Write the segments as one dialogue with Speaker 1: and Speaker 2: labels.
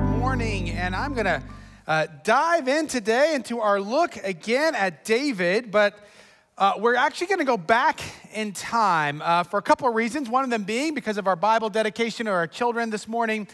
Speaker 1: morning, and I'm going to uh, dive in today into our look again at David, but uh, we're actually going to go back in time uh, for a couple of reasons. One of them being because of our Bible dedication to our children this morning.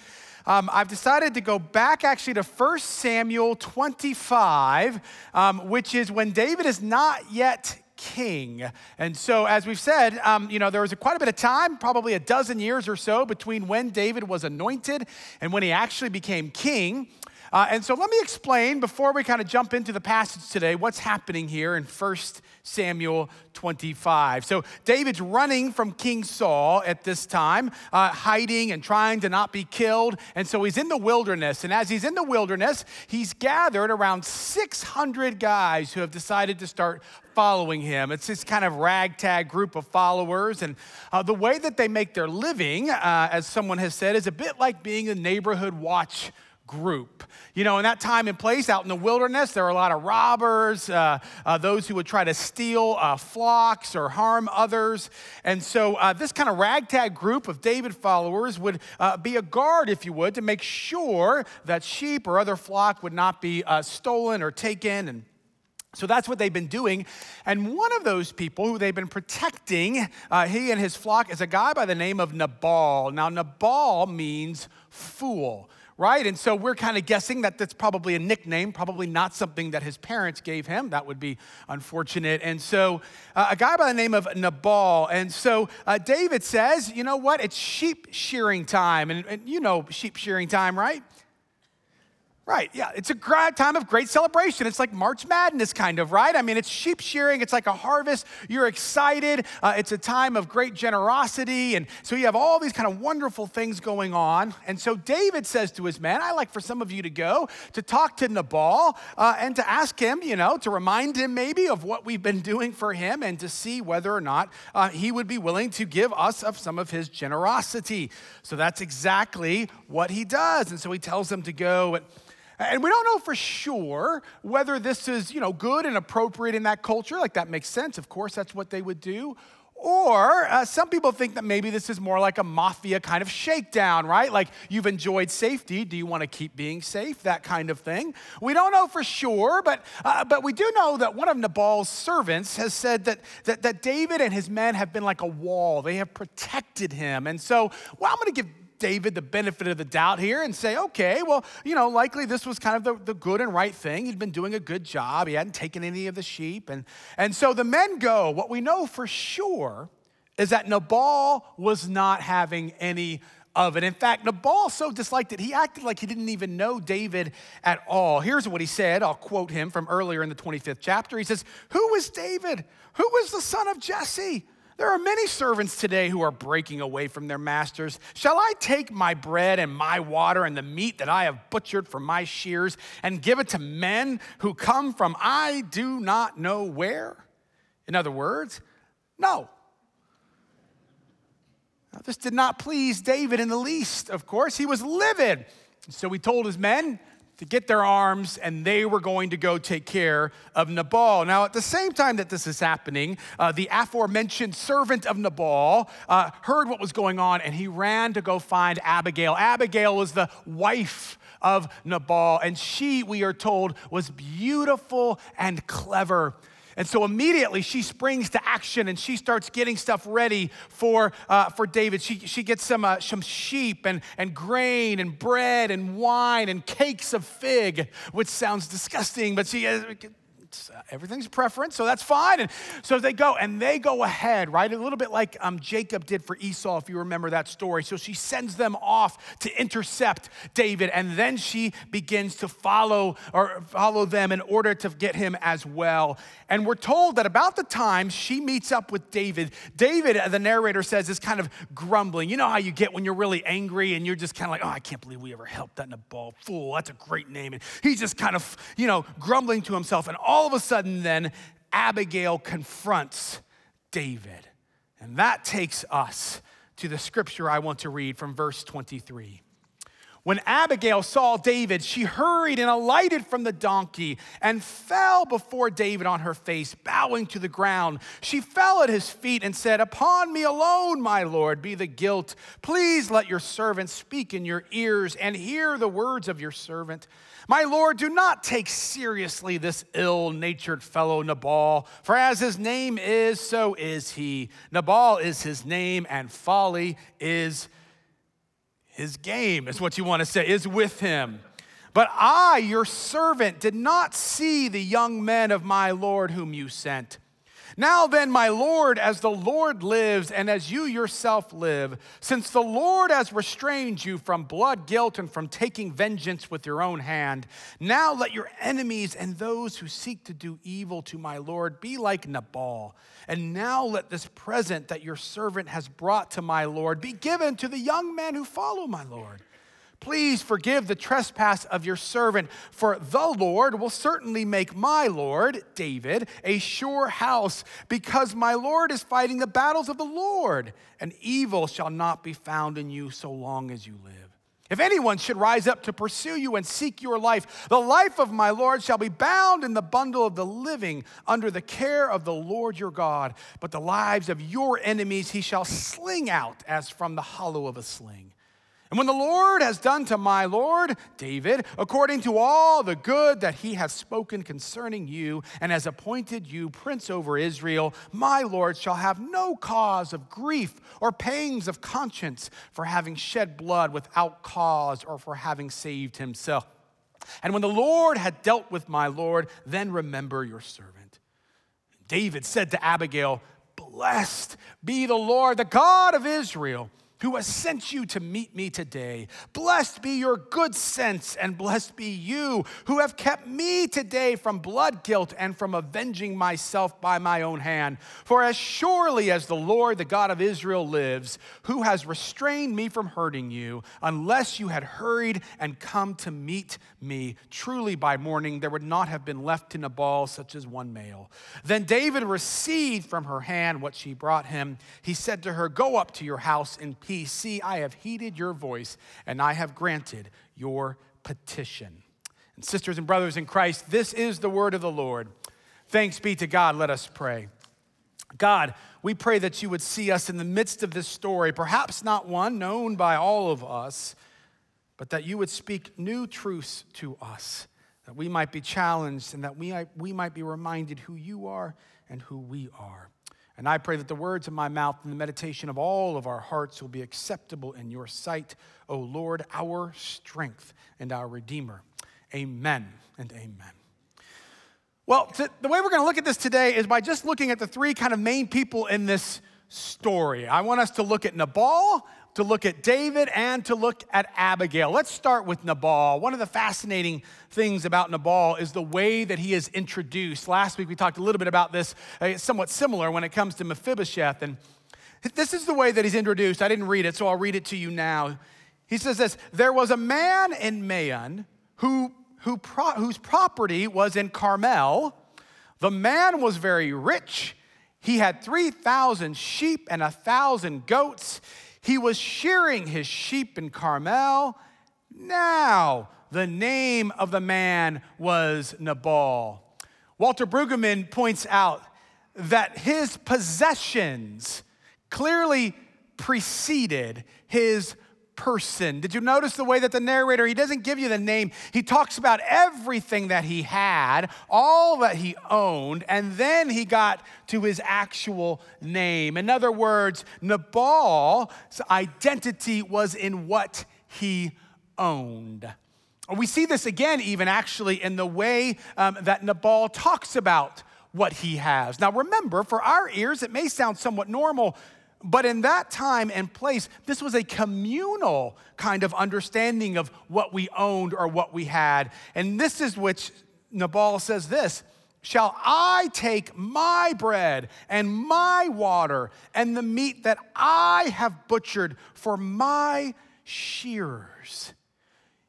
Speaker 1: Um, I've decided to go back actually to 1 Samuel 25, um, which is when David is not yet king. And so, as we've said, um, you know, there was a, quite a bit of time, probably a dozen years or so, between when David was anointed and when he actually became king. Uh, and so, let me explain before we kind of jump into the passage today what's happening here in 1 Samuel 25. So, David's running from King Saul at this time, uh, hiding and trying to not be killed. And so, he's in the wilderness. And as he's in the wilderness, he's gathered around 600 guys who have decided to start following him. It's this kind of ragtag group of followers. And uh, the way that they make their living, uh, as someone has said, is a bit like being a neighborhood watch group. You know, in that time and place out in the wilderness, there were a lot of robbers, uh, uh, those who would try to steal uh, flocks or harm others. And so, uh, this kind of ragtag group of David followers would uh, be a guard, if you would, to make sure that sheep or other flock would not be uh, stolen or taken. And so that's what they've been doing. And one of those people who they've been protecting, he and his flock, is a guy by the name of Nabal. Now, Nabal means fool, right? And so we're kind of guessing that that's probably a nickname, probably not something that his parents gave him. That would be unfortunate. And so uh, a guy by the name of Nabal. And so uh, David says, you know what? It's sheep shearing time. And, and you know sheep shearing time, right? Right, yeah, it's a time of great celebration. It's like March Madness, kind of, right? I mean, it's sheep shearing, it's like a harvest. You're excited. Uh, it's a time of great generosity. And so you have all these kind of wonderful things going on. And so David says to his men, I like for some of you to go to talk to Nabal uh, and to ask him, you know, to remind him maybe of what we've been doing for him and to see whether or not uh, he would be willing to give us of some of his generosity. So that's exactly what he does. And so he tells them to go. And, and we don't know for sure whether this is, you know, good and appropriate in that culture. Like that makes sense. Of course, that's what they would do. Or uh, some people think that maybe this is more like a mafia kind of shakedown, right? Like you've enjoyed safety. Do you want to keep being safe? That kind of thing. We don't know for sure, but, uh, but we do know that one of Nabal's servants has said that, that, that David and his men have been like a wall, they have protected him. And so, well, I'm going to give David the benefit of the doubt here and say, okay, well, you know, likely this was kind of the, the good and right thing. He'd been doing a good job. He hadn't taken any of the sheep. And, and so the men go. What we know for sure is that Nabal was not having any of it. In fact, Nabal so disliked it, he acted like he didn't even know David at all. Here's what he said. I'll quote him from earlier in the 25th chapter. He says, Who is David? Who is the son of Jesse? There are many servants today who are breaking away from their masters. Shall I take my bread and my water and the meat that I have butchered for my shears and give it to men who come from I do not know where? In other words, no. Now, this did not please David in the least, of course. He was livid. So he told his men, to get their arms, and they were going to go take care of Nabal. Now, at the same time that this is happening, uh, the aforementioned servant of Nabal uh, heard what was going on, and he ran to go find Abigail. Abigail was the wife of Nabal, and she, we are told, was beautiful and clever. And so immediately she springs to action and she starts getting stuff ready for, uh, for David. She, she gets some, uh, some sheep and, and grain and bread and wine and cakes of fig, which sounds disgusting, but she, uh, everything's preference, so that's fine. And so they go, and they go ahead, right? A little bit like um, Jacob did for Esau, if you remember that story. So she sends them off to intercept David, and then she begins to follow or follow them in order to get him as well. And we're told that about the time she meets up with David, David, the narrator says, is kind of grumbling. You know how you get when you're really angry and you're just kind of like, oh, I can't believe we ever helped that Nabal fool. That's a great name. And he's just kind of, you know, grumbling to himself. And all of a sudden, then, Abigail confronts David. And that takes us to the scripture I want to read from verse 23. When Abigail saw David, she hurried and alighted from the donkey and fell before David on her face, bowing to the ground. She fell at his feet and said, Upon me alone, my Lord, be the guilt. Please let your servant speak in your ears and hear the words of your servant. My Lord, do not take seriously this ill natured fellow Nabal, for as his name is, so is he. Nabal is his name, and folly is his game, is what you want to say, is with him. But I, your servant, did not see the young men of my Lord whom you sent. Now then, my Lord, as the Lord lives and as you yourself live, since the Lord has restrained you from blood guilt and from taking vengeance with your own hand, now let your enemies and those who seek to do evil to my Lord be like Nabal. And now let this present that your servant has brought to my Lord be given to the young men who follow my Lord. Please forgive the trespass of your servant, for the Lord will certainly make my Lord, David, a sure house, because my Lord is fighting the battles of the Lord, and evil shall not be found in you so long as you live. If anyone should rise up to pursue you and seek your life, the life of my Lord shall be bound in the bundle of the living under the care of the Lord your God. But the lives of your enemies he shall sling out as from the hollow of a sling. And when the Lord has done to my Lord David, according to all the good that he has spoken concerning you, and has appointed you prince over Israel, my Lord shall have no cause of grief or pangs of conscience for having shed blood without cause or for having saved himself. And when the Lord had dealt with my Lord, then remember your servant. David said to Abigail, Blessed be the Lord, the God of Israel who has sent you to meet me today. Blessed be your good sense, and blessed be you who have kept me today from blood guilt and from avenging myself by my own hand. For as surely as the Lord, the God of Israel, lives, who has restrained me from hurting you, unless you had hurried and come to meet me, truly by morning there would not have been left in Nabal such as one male. Then David received from her hand what she brought him. He said to her, Go up to your house in peace. See, I have heeded your voice, and I have granted your petition. And sisters and brothers in Christ, this is the word of the Lord. Thanks be to God. Let us pray. God, we pray that you would see us in the midst of this story, perhaps not one known by all of us, but that you would speak new truths to us, that we might be challenged and that we we might be reminded who you are and who we are. And I pray that the words of my mouth and the meditation of all of our hearts will be acceptable in your sight, O Lord, our strength and our Redeemer. Amen and amen. Well, the way we're going to look at this today is by just looking at the three kind of main people in this story. I want us to look at Nabal, to look at David and to look at Abigail. Let's start with Nabal. One of the fascinating things about Nabal is the way that he is introduced. Last week we talked a little bit about this, uh, somewhat similar when it comes to Mephibosheth. And this is the way that he's introduced. I didn't read it, so I'll read it to you now. He says this There was a man in Maon who, who pro, whose property was in Carmel. The man was very rich. He had 3,000 sheep and a 1,000 goats. He was shearing his sheep in Carmel. Now, the name of the man was Nabal. Walter Brueggemann points out that his possessions clearly preceded his person. Did you notice the way that the narrator, he doesn't give you the name. He talks about everything that he had, all that he owned, and then he got to his actual name. In other words, Nabal's identity was in what he owned. We see this again, even actually, in the way um, that Nabal talks about what he has. Now, remember, for our ears, it may sound somewhat normal but in that time and place, this was a communal kind of understanding of what we owned or what we had. And this is which Nabal says this Shall I take my bread and my water and the meat that I have butchered for my shearers?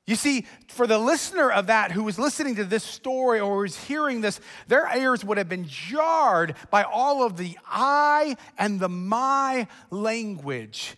Speaker 1: You see, for the listener of that who was listening to this story or was hearing this, their ears would have been jarred by all of the I and the my language.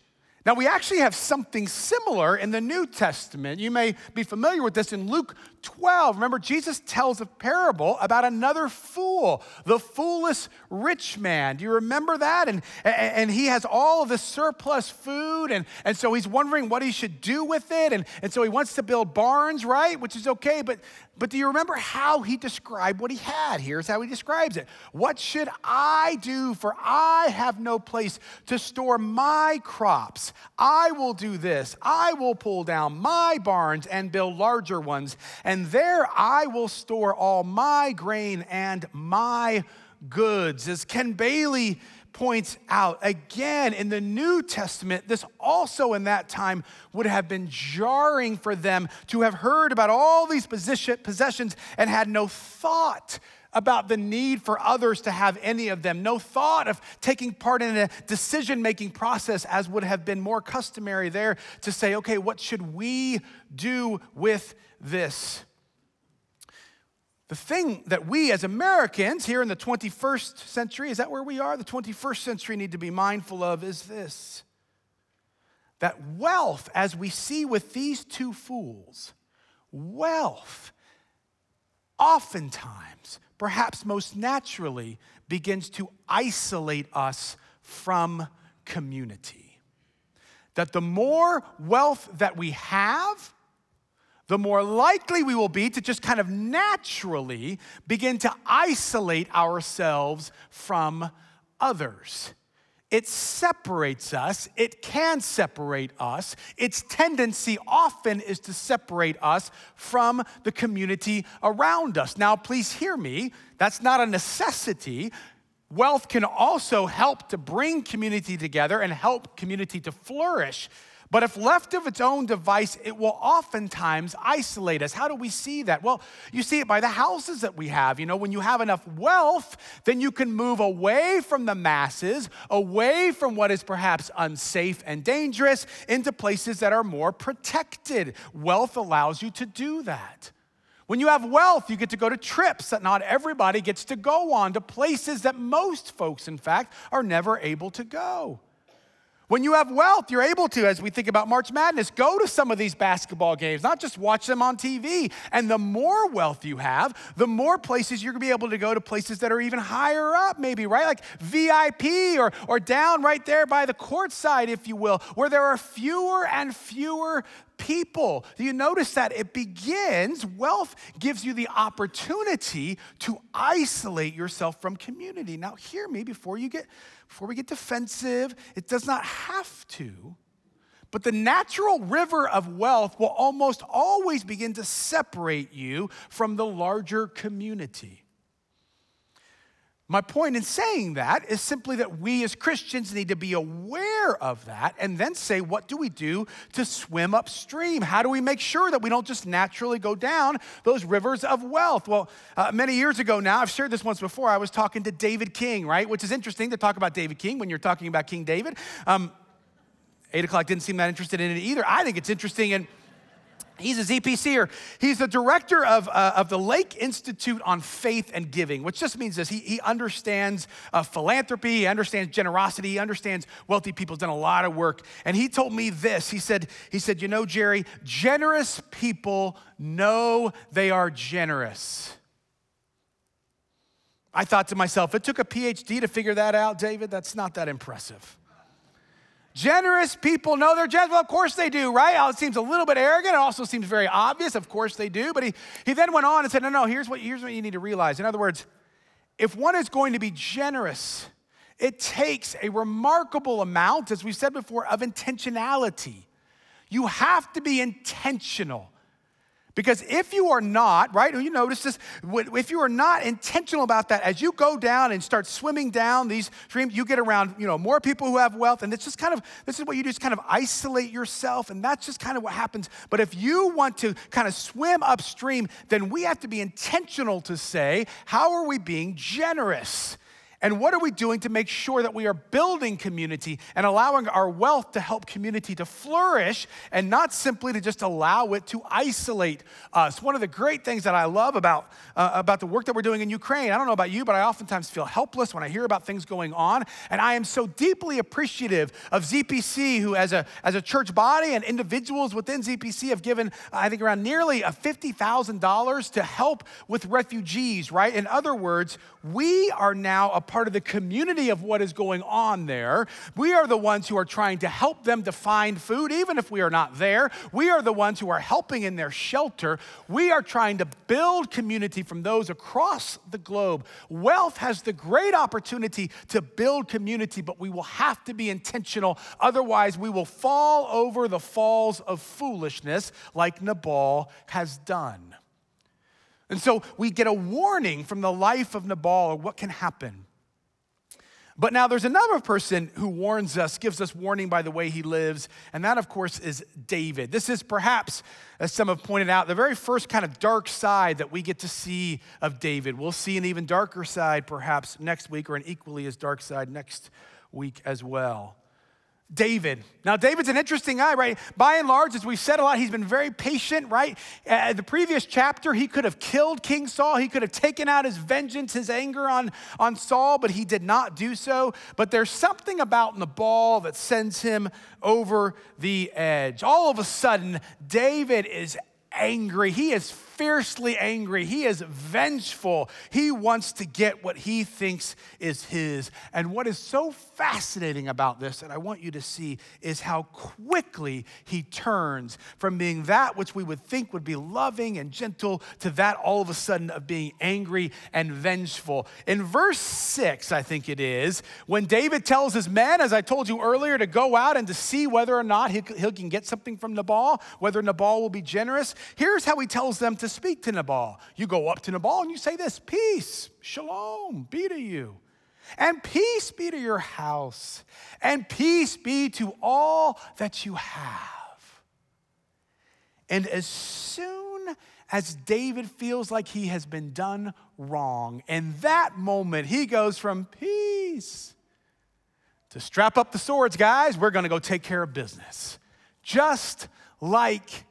Speaker 1: Now, we actually have something similar in the New Testament. You may be familiar with this in Luke 12. Remember, Jesus tells a parable about another fool, the foolish rich man. Do you remember that? And, and he has all of the surplus food, and, and so he's wondering what he should do with it. And, and so he wants to build barns, right? Which is okay, but, but do you remember how he described what he had? Here's how he describes it What should I do? For I have no place to store my crops. I will do this. I will pull down my barns and build larger ones, and there I will store all my grain and my goods. As Ken Bailey points out, again, in the New Testament, this also in that time would have been jarring for them to have heard about all these possessions and had no thought about the need for others to have any of them, no thought of taking part in a decision making process as would have been more customary there to say, okay, what should we do with this? The thing that we as Americans here in the 21st century, is that where we are? The 21st century need to be mindful of is this that wealth, as we see with these two fools, wealth oftentimes perhaps most naturally, begins to isolate us from community. That the more wealth that we have, the more likely we will be to just kind of naturally begin to isolate ourselves from others. It separates us. It can separate us. Its tendency often is to separate us from the community around us. Now, please hear me. That's not a necessity. Wealth can also help to bring community together and help community to flourish. But if left of its own device, it will oftentimes isolate us. How do we see that? Well, you see it by the houses that we have. You know, when you have enough wealth, then you can move away from the masses, away from what is perhaps unsafe and dangerous, into places that are more protected. Wealth allows you to do that. When you have wealth, you get to go to trips that not everybody gets to go on, to places that most folks, in fact, are never able to go. When you have wealth, you're able to, as we think about March Madness, go to some of these basketball games, not just watch them on TV. And the more wealth you have, the more places you're gonna be able to go to places that are even higher up, maybe, right? Like VIP or, or down right there by the court side, if you will, where there are fewer and fewer people. Do you notice that it begins, wealth gives you the opportunity to isolate yourself from community. Now, hear me before you get before we get defensive, it does not have to. But the natural river of wealth will almost always begin to separate you from the larger community. My point in saying that is simply that we as Christians need to be aware of that and then say, what do we do to swim upstream? How do we make sure that we don't just naturally go down those rivers of wealth? Well, uh, many years ago now, I've shared this once before, I was talking to David King, right? Which is interesting to talk about David King when you're talking about King David. Um, Eight o'clock didn't seem that interested in it either. I think it's interesting and He's a ZPCer. He's the director of, uh, of the Lake Institute on Faith and Giving, which just means this. He, he understands uh, philanthropy, he understands generosity, he understands wealthy people. He's done a lot of work. And he told me this. He said, he said, you know, Jerry, generous people know they are generous. I thought to myself, it took a PhD to figure that out, David. That's not that impressive. Generous people know they're generous. Well, of course they do, right? It seems a little bit arrogant. It also seems very obvious. Of course they do. But he, he then went on and said, no, no, here's what, here's what you need to realize. In other words, if one is going to be generous, it takes a remarkable amount, as we said before, of intentionality. You have to be intentional because if you are not, right, you notice this, if you are not intentional about that, as you go down and start swimming down these streams, you get around, you know, more people who have wealth, and it's just kind of, this is what you do, is kind of isolate yourself, and that's just kind of what happens. But if you want to kind of swim upstream, then we have to be intentional to say, how are we being generous? And what are we doing to make sure that we are building community and allowing our wealth to help community to flourish and not simply to just allow it to isolate us? One of the great things that I love about, uh, about the work that we're doing in Ukraine, I don't know about you, but I oftentimes feel helpless when I hear about things going on. And I am so deeply appreciative of ZPC, who, as a, as a church body and individuals within ZPC, have given, I think, around nearly $50,000 to help with refugees, right? In other words, we are now a part of the community of what is going on there. We are the ones who are trying to help them to find food, even if we are not there. We are the ones who are helping in their shelter. We are trying to build community from those across the globe. Wealth has the great opportunity to build community, but we will have to be intentional. Otherwise, we will fall over the falls of foolishness like Nabal has done. And so we get a warning from the life of Nabal of what can happen. But now there's another person who warns us, gives us warning by the way he lives, and that, of course, is David. This is perhaps, as some have pointed out, the very first kind of dark side that we get to see of David. We'll see an even darker side perhaps next week, or an equally as dark side next week as well. David. Now, David's an interesting guy, right? By and large, as we've said a lot, he's been very patient, right? Uh, the previous chapter, he could have killed King Saul. He could have taken out his vengeance, his anger on, on Saul, but he did not do so. But there's something about Nabal that sends him over the edge. All of a sudden, David is angry. He is fiercely angry. He is vengeful. He wants to get what he thinks is his. And what is so fascinating about this, that I want you to see, is how quickly he turns from being that which we would think would be loving and gentle to that all of a sudden of being angry and vengeful. In verse six, I think it is, when David tells his men, as I told you earlier, to go out and to see whether or not he, he can get something from Nabal, whether Nabal will be generous, here's how he tells them to speak to Nabal. You go up to Nabal and you say this Peace, shalom, be to you. And peace be to your house, and peace be to all that you have. And as soon as David feels like he has been done wrong, in that moment, he goes from peace to strap up the swords, guys. We're gonna go take care of business. Just like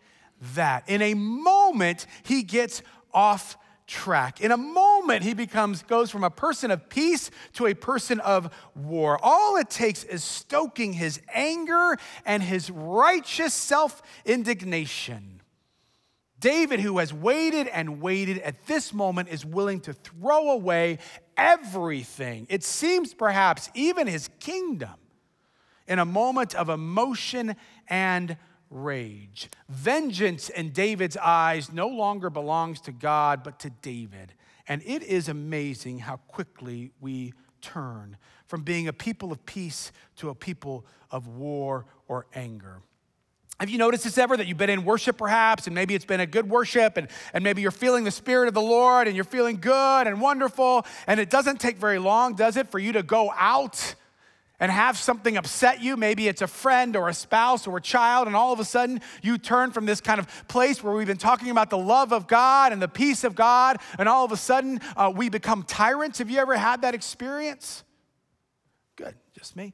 Speaker 1: that. In a moment, he gets off track. In a moment, he becomes, goes from a person of peace to a person of war. All it takes is stoking his anger and his righteous self indignation. David, who has waited and waited at this moment, is willing to throw away everything. It seems perhaps even his kingdom in a moment of emotion and rage. Vengeance in David's eyes no longer belongs to God, but to David. And it is amazing how quickly we turn from being a people of peace to a people of war or anger. Have you noticed this ever that you've been in worship perhaps, and maybe it's been a good worship, and, and maybe you're feeling the Spirit of the Lord and you're feeling good and wonderful, and it doesn't take very long, does it, for you to go out and have something upset you. Maybe it's a friend or a spouse or a child, and all of a sudden you turn from this kind of place where we've been talking about the love of God and the peace of God, and all of a sudden uh, we become tyrants. Have you ever had that experience? Good, just me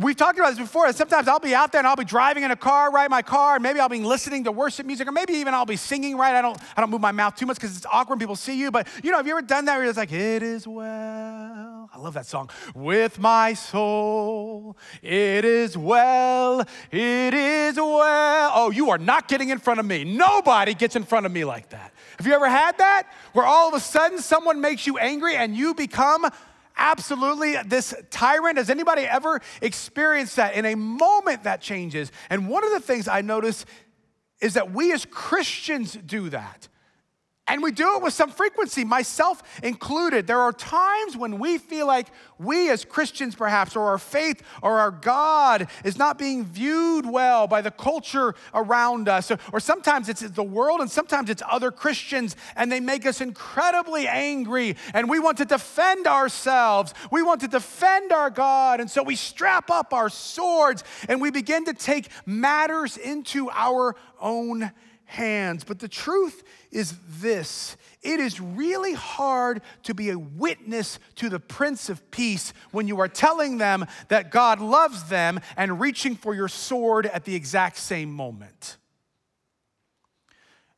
Speaker 1: we've talked about this before. Sometimes I'll be out there and I'll be driving in a car, right? My car, and maybe I'll be listening to worship music, or maybe even I'll be singing, right? I don't, I don't move my mouth too much because it's awkward when people see you. But you know, have you ever done that where it's like, it is well? I love that song. With my soul, it is well, it is well. Oh, you are not getting in front of me. Nobody gets in front of me like that. Have you ever had that? Where all of a sudden someone makes you angry and you become absolutely this tyrant. Has anybody ever experienced that? In a moment, that changes. And one of the things I notice is that we as Christians do that. And we do it with some frequency, myself included. There are times when we feel like we as Christians, perhaps, or our faith or our God is not being viewed well by the culture around us. Or, sometimes it's the world and sometimes it's other Christians, and they make us incredibly angry. And we want to defend ourselves, we want to defend our God. And so we strap up our swords and we begin to take matters into our own hands. But the truth is this it is really hard to be a witness to the Prince of Peace when you are telling them that God loves them and reaching for your sword at the exact same moment.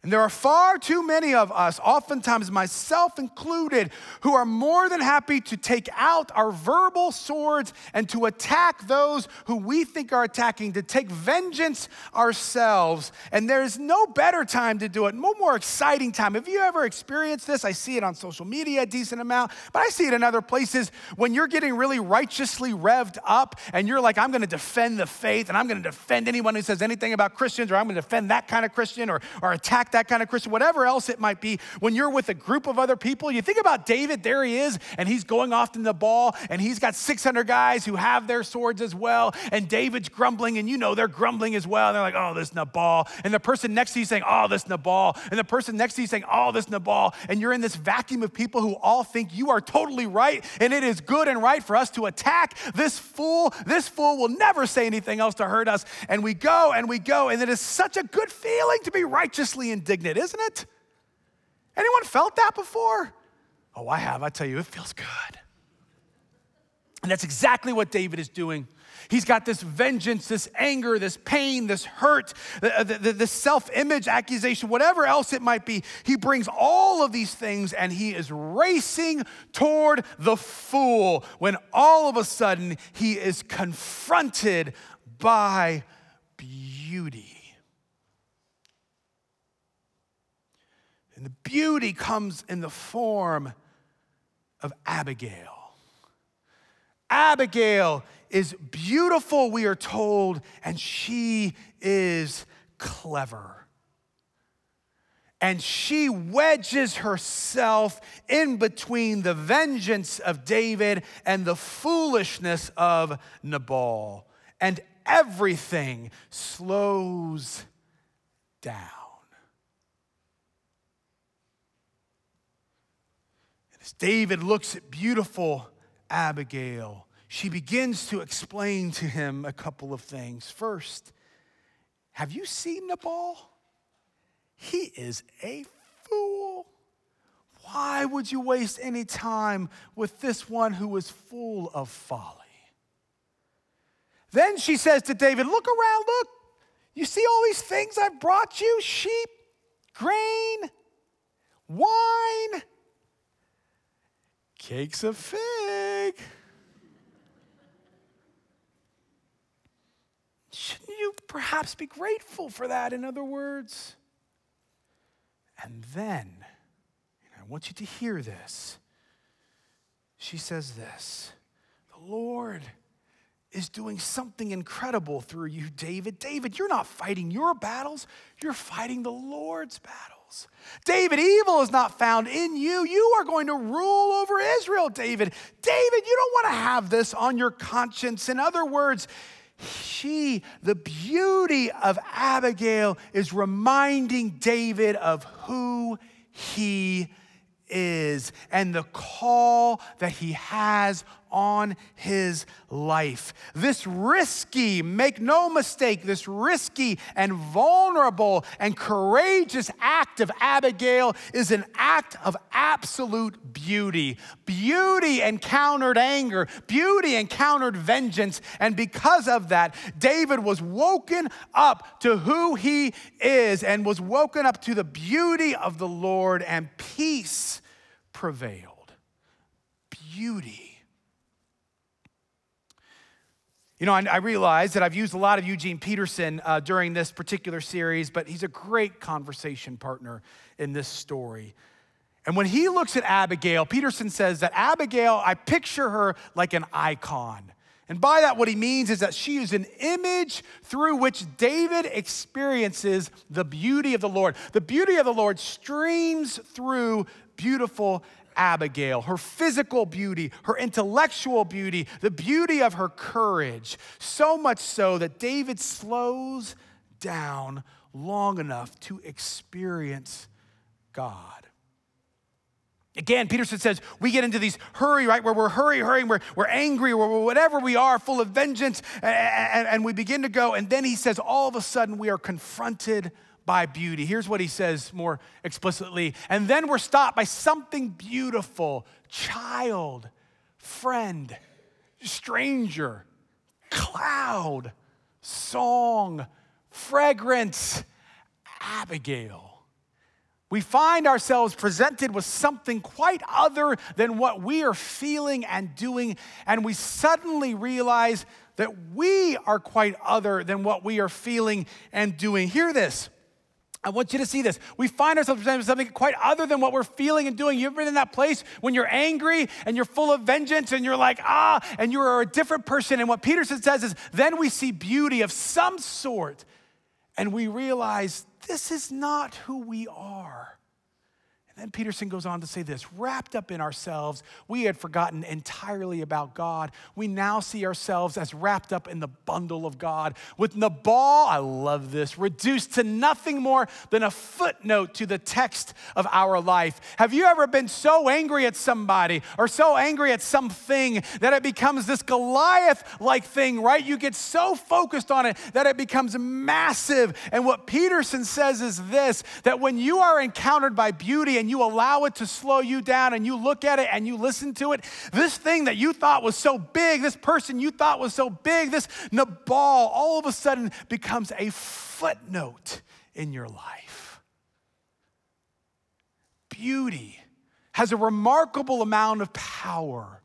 Speaker 1: And there are far too many of us, oftentimes myself included, who are more than happy to take out our verbal swords and to attack those who we think are attacking, to take vengeance ourselves. And there is no better time to do it, no more exciting time. Have you ever experienced this? I see it on social media a decent amount, but I see it in other places when you're getting really righteously revved up and you're like, I'm gonna defend the faith and I'm gonna defend anyone who says anything about Christians or I'm gonna defend that kind of Christian or, or attack that kind of Christian, whatever else it might be, when you're with a group of other people, you think about David, there he is, and he's going off in the ball, and he's got 600 guys who have their swords as well, and David's grumbling, and you know they're grumbling as well. And they're like, oh, this Nabal. And the person next to you saying, oh, this Nabal. And the person next to you saying, oh, this Nabal. And you're in this vacuum of people who all think you are totally right, and it is good and right for us to attack this fool. This fool will never say anything else to hurt us. And we go and we go, and it is such a good feeling to be righteously indignant, isn't it? Anyone felt that before? Oh, I have. I tell you, it feels good. And that's exactly what David is doing. He's got this vengeance, this anger, this pain, this hurt, the, the, the self image accusation, whatever else it might be. He brings all of these things and he is racing toward the fool when all of a sudden he is confronted by beauty. And the beauty comes in the form of Abigail. Abigail is beautiful, we are told, and she is clever. And she wedges herself in between the vengeance of David and the foolishness of Nabal. And everything slows down. As David looks at beautiful Abigail, she begins to explain to him a couple of things. First, have you seen Nabal? He is a fool. Why would you waste any time with this one who is full of folly? Then she says to David, Look around, look. You see all these things I've brought you sheep, grain, wine Cake's a fig. Shouldn't you perhaps be grateful for that, in other words? And then, I want you to hear this. She says this The Lord is doing something incredible through you, David. David, you're not fighting your battles, you're fighting the Lord's David, evil is not found in you. You are going to rule over Israel, David. David, you don't want to have this on your conscience. In other words, she, the beauty of Abigail, is reminding David of who he is and the call that he has on his life. This risky, make no mistake, this risky and vulnerable and courageous act of Abigail is an act of absolute beauty. Beauty encountered anger, beauty encountered vengeance, and because of that, David was woken up to who he is and was woken up to the beauty of the Lord, and peace prevailed. Beauty You know, I, I realize that I've used a lot of Eugene Peterson uh, during this particular series, but he's a great conversation partner in this story. And when he looks at Abigail, Peterson says that Abigail, I picture her like an icon. And by that, what he means is that she is an image through which David experiences the beauty of the Lord. The beauty of the Lord streams through beautiful Abigail, her physical beauty, her intellectual beauty, the beauty of her courage, so much so that David slows down long enough to experience God. Again, Peterson says we get into these hurry, right, where we're hurry, hurrying, we're, we're angry, or whatever we are, full of vengeance, and, and, and we begin to go. And then he says, all of a sudden, we are confronted by beauty. Here's what he says more explicitly. And then we're stopped by something beautiful child, friend, stranger, cloud, song, fragrance, Abigail. We find ourselves presented with something quite other than what we are feeling and doing, and we suddenly realize that we are quite other than what we are feeling and doing. Hear this. I want you to see this. We find ourselves presented with something quite other than what we're feeling and doing. You've been in that place when you're angry and you're full of vengeance and you're like, ah, and you're a different person. And what Peterson says is, then we see beauty of some sort and we realize this is not who we are. And then Peterson goes on to say this wrapped up in ourselves, we had forgotten entirely about God. We now see ourselves as wrapped up in the bundle of God. With Nabal, I love this, reduced to nothing more than a footnote to the text of our life. Have you ever been so angry at somebody or so angry at something that it becomes this Goliath like thing, right? You get so focused on it that it becomes massive. And what Peterson says is this that when you are encountered by beauty, and you allow it to slow you down and you look at it and you listen to it, this thing that you thought was so big, this person you thought was so big, this Nabal, all of a sudden becomes a footnote in your life. Beauty has a remarkable amount of power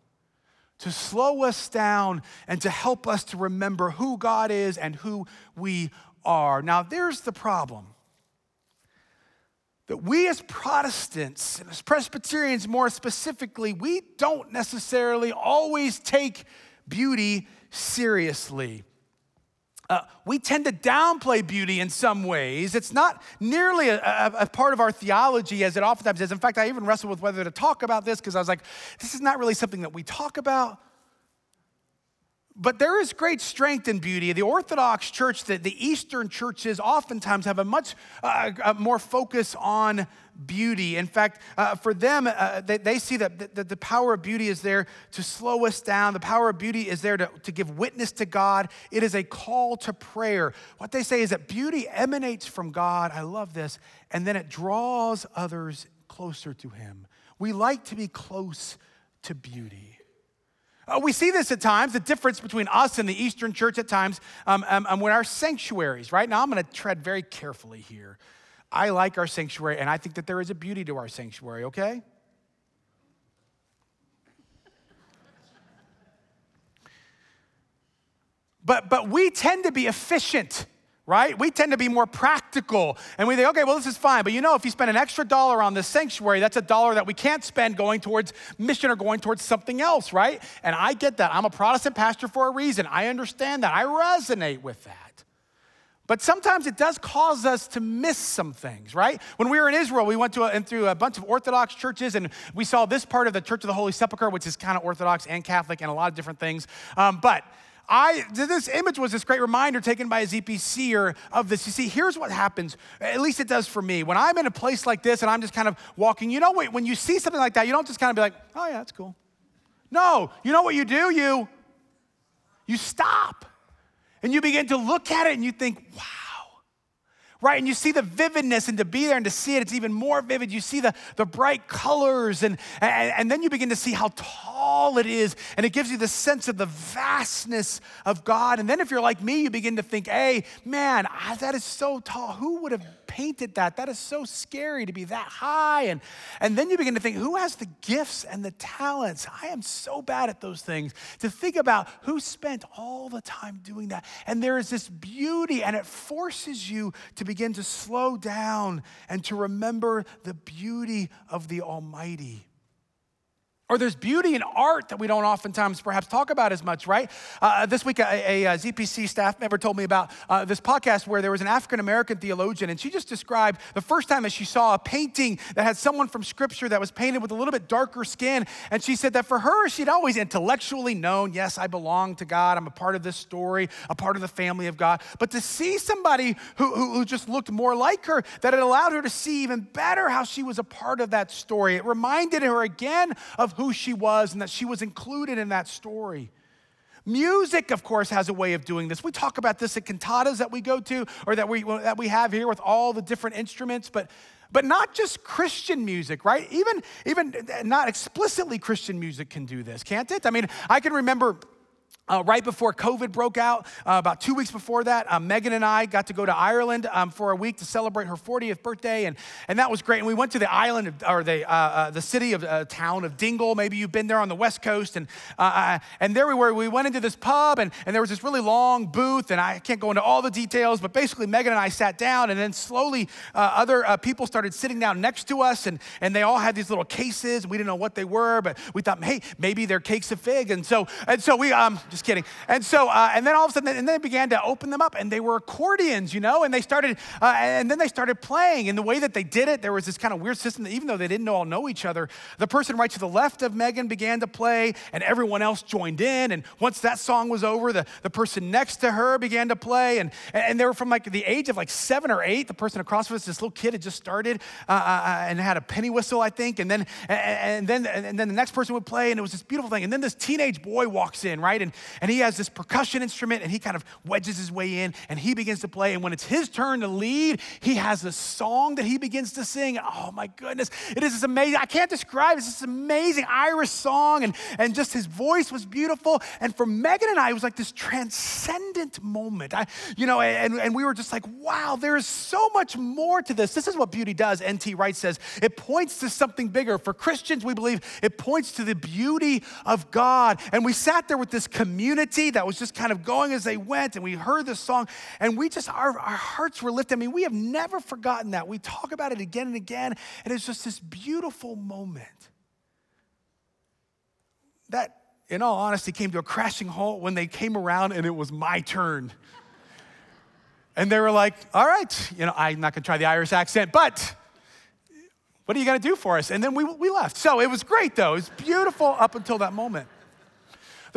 Speaker 1: to slow us down and to help us to remember who God is and who we are. Now, there's the problem that we as Protestants and as Presbyterians more specifically, we don't necessarily always take beauty seriously. Uh, we tend to downplay beauty in some ways. It's not nearly a, a, a, part of our theology as it oftentimes is. In fact, I even wrestled with whether to talk about this because I was like, this is not really something that we talk about. But there is great strength in beauty. The Orthodox Church, the, the Eastern churches, oftentimes have a much uh, a more focus on beauty. In fact, uh, for them, uh, they, they, see that the, the, power of beauty is there to slow us down. The power of beauty is there to, to give witness to God. It is a call to prayer. What they say is that beauty emanates from God. I love this. And then it draws others closer to Him. We like to be close to beauty. Uh, we see this at times, the difference between us and the Eastern church at times um, um, um when our sanctuaries, right? Now I'm going to tread very carefully here. I like our sanctuary, and I think that there is a beauty to our sanctuary, okay? But, but we tend to be efficient right? We tend to be more practical and we think, okay, well, this is fine. But you know, if you spend an extra dollar on this sanctuary, that's a dollar that we can't spend going towards mission or going towards something else, right? And I get that. I'm a Protestant pastor for a reason. I understand that. I resonate with that. But sometimes it does cause us to miss some things, right? When we were in Israel, we went to a, through a bunch of Orthodox churches and we saw this part of the Church of the Holy Sepulchre, which is kind of Orthodox and Catholic and a lot of different things. Um, but I, this image was this great reminder taken by a ZPCer of this. You see, here's what happens, at least it does for me. When I'm in a place like this and I'm just kind of walking, you know, when you see something like that, you don't just kind of be like, oh yeah, that's cool. No, you know what you do? You, you stop and you begin to look at it and you think, wow right? And you see the vividness, and to be there and to see it, it's even more vivid. You see the, the bright colors, and, and, and then you begin to see how tall it is, and it gives you the sense of the vastness of God. And then if you're like me, you begin to think, hey, man, that is so tall. Who would have painted that? That is so scary to be that high. And, and then you begin to think, who has the gifts and the talents? I am so bad at those things. To think about who spent all the time doing that. And there is this beauty, and it forces you to begin to slow down and to remember the beauty of the Almighty. Or there's beauty in art that we don't oftentimes perhaps talk about as much, right? Uh, this week, a, a, a, ZPC staff member told me about uh, this podcast where there was an African American theologian, and she just described the first time that she saw a painting that had someone from Scripture that was painted with a little bit darker skin. And she said that for her, she'd always intellectually known, yes, I belong to God, I'm a part of this story, a part of the family of God. But to see somebody who, who, who just looked more like her, that it allowed her to see even better how she was a part of that story. It reminded her again of who she was and that she was included in that story. Music, of course, has a way of doing this. We talk about this at cantatas that we go to or that we, that we have here with all the different instruments, but but not just Christian music, right? Even, even not explicitly Christian music can do this, can't it? I mean, I can remember uh, right before COVID broke out, uh, about two weeks before that, uh, Megan and I got to go to Ireland um, for a week to celebrate her 40th birthday, and, and that was great. And we went to the island, of, or the, uh, uh, the city of uh, town of Dingle. Maybe you've been there on the west coast. And, and there we were. We went into this pub, and, and there was this really long booth, and I can't go into all the details, but basically, Megan and I sat down, and then slowly other people started sitting down next to us, and, and they all had these little cases. We didn't know what they were, but we thought, hey, maybe they're cakes of fig. And so, and so we, um, just kidding. And so, uh, and then all of a sudden, and then they began to open them up, and they were accordions, you know, and they started, uh, and then they started playing. And the way that they did it, there was this kind of weird system that even though they didn't all know each other, the person right to the left of Megan began to play, and everyone else joined in. And once that song was over, the, the person next to her began to play, and, and they were from like the age of like seven or eight. The person across from us, this little kid, had just started uh, uh, uh and had a penny whistle, I think, and then and then and then the next person would play, and it was this beautiful thing. And then this teenage boy walks in, right, and and he has this percussion instrument and he kind of wedges his way in and he begins to play. And when it's his turn to lead, he has a song that he begins to sing. Oh my goodness, it is this amazing. I can't describe it. It's this amazing Irish song, and, and just his voice was beautiful. And for Megan and I, it was like this transcendent moment. I, you know, and, and we were just like, wow, there is so much more to this. This is what beauty does, N.T. Wright says. It points to something bigger. For Christians, we believe it points to the beauty of God. And we sat there with this community that was just kind of going as they went, and we heard this song, and we just, our, our hearts were lifted. I mean, we have never forgotten that. We talk about it again and again, and it's just this beautiful moment that, in all honesty, came to a crashing halt when they came around and it was my turn. And they were like, all right, you know, I'm not gonna try the Irish accent, but what are you gonna do for us? And then we, we left. So it was great though. It was beautiful up until that moment.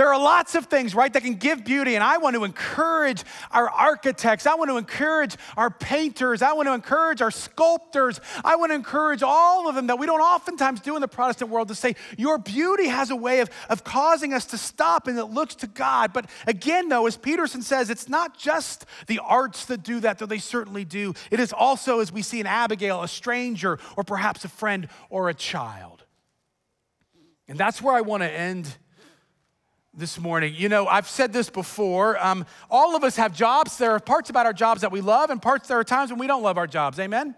Speaker 1: There are lots of things, right, that can give beauty. And I want to encourage our architects. I want to encourage our painters. I want to encourage our sculptors. I want to encourage all of them that we don't oftentimes do in the Protestant world to say, Your beauty has a way of, of causing us to stop and it looks to God. But again, though, as Peterson says, it's not just the arts that do that, though they certainly do. It is also, as we see in Abigail, a stranger or perhaps a friend or a child. And that's where I want to end this morning. You know, I've said this before. Um, all of us have jobs. There are parts about our jobs that we love, and parts there are times when we don't love our jobs. Amen?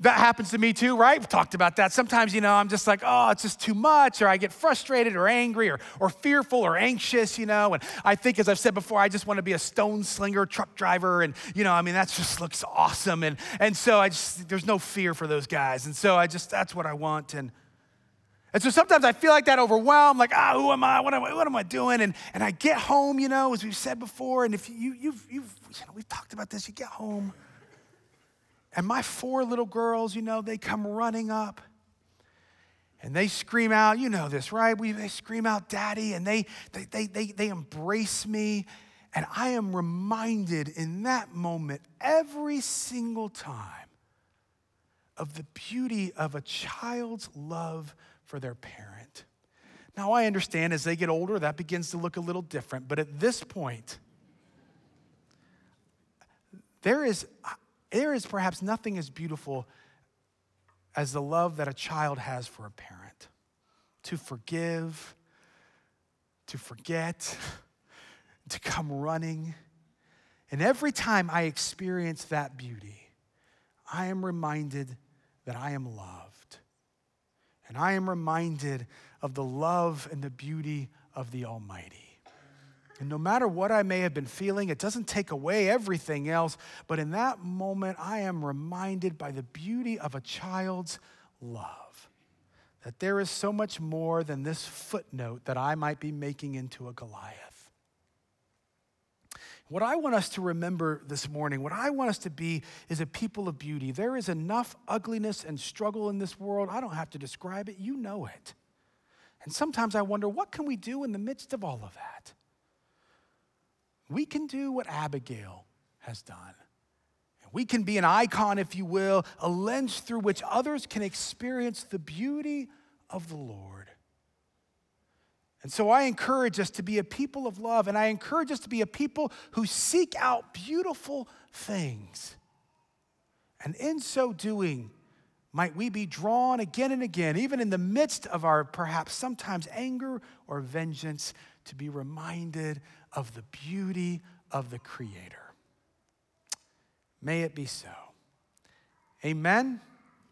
Speaker 1: That happens to me too, right? We've talked about that. Sometimes, you know, I'm just like, oh, it's just too much, or I get frustrated or angry or, or fearful or anxious, you know. And I think, as I've said before, I just want to be a stone slinger truck driver. And, you know, I mean, that just looks awesome. And, and so I just, there's no fear for those guys. And so I just, that's what I want. And, and so sometimes I feel like that overwhelmed, like, ah, who am I? What am I, what am I doing? And, and I get home, you know, as we've said before, and if you, you've, you've, you know, we've talked about this, you get home, and my four little girls, you know, they come running up and they scream out, you know this, right? We, they scream out, Daddy, and they, they, they, they, they embrace me. And I am reminded in that moment every single time of the beauty of a child's love for their parent. Now, I understand as they get older, that begins to look a little different, but at this point, there is, there is perhaps nothing as beautiful as the love that a child has for a parent to forgive, to forget, to come running. And every time I experience that beauty, I am reminded that I am loved. And I am reminded of the love and the beauty of the Almighty. And no matter what I may have been feeling, it doesn't take away everything else. But in that moment, I am reminded by the beauty of a child's love that there is so much more than this footnote that I might be making into a Goliath. What I want us to remember this morning, what I want us to be, is a people of beauty. There is enough ugliness and struggle in this world. I don't have to describe it, you know it. And sometimes I wonder, what can we do in the midst of all of that? We can do what Abigail has done. We can be an icon, if you will, a lens through which others can experience the beauty of the Lord. And so I encourage us to be a people of love, and I encourage us to be a people who seek out beautiful things. And in so doing, might we be drawn again and again, even in the midst of our perhaps sometimes anger or vengeance, to be reminded of the beauty of the Creator. May it be so. Amen.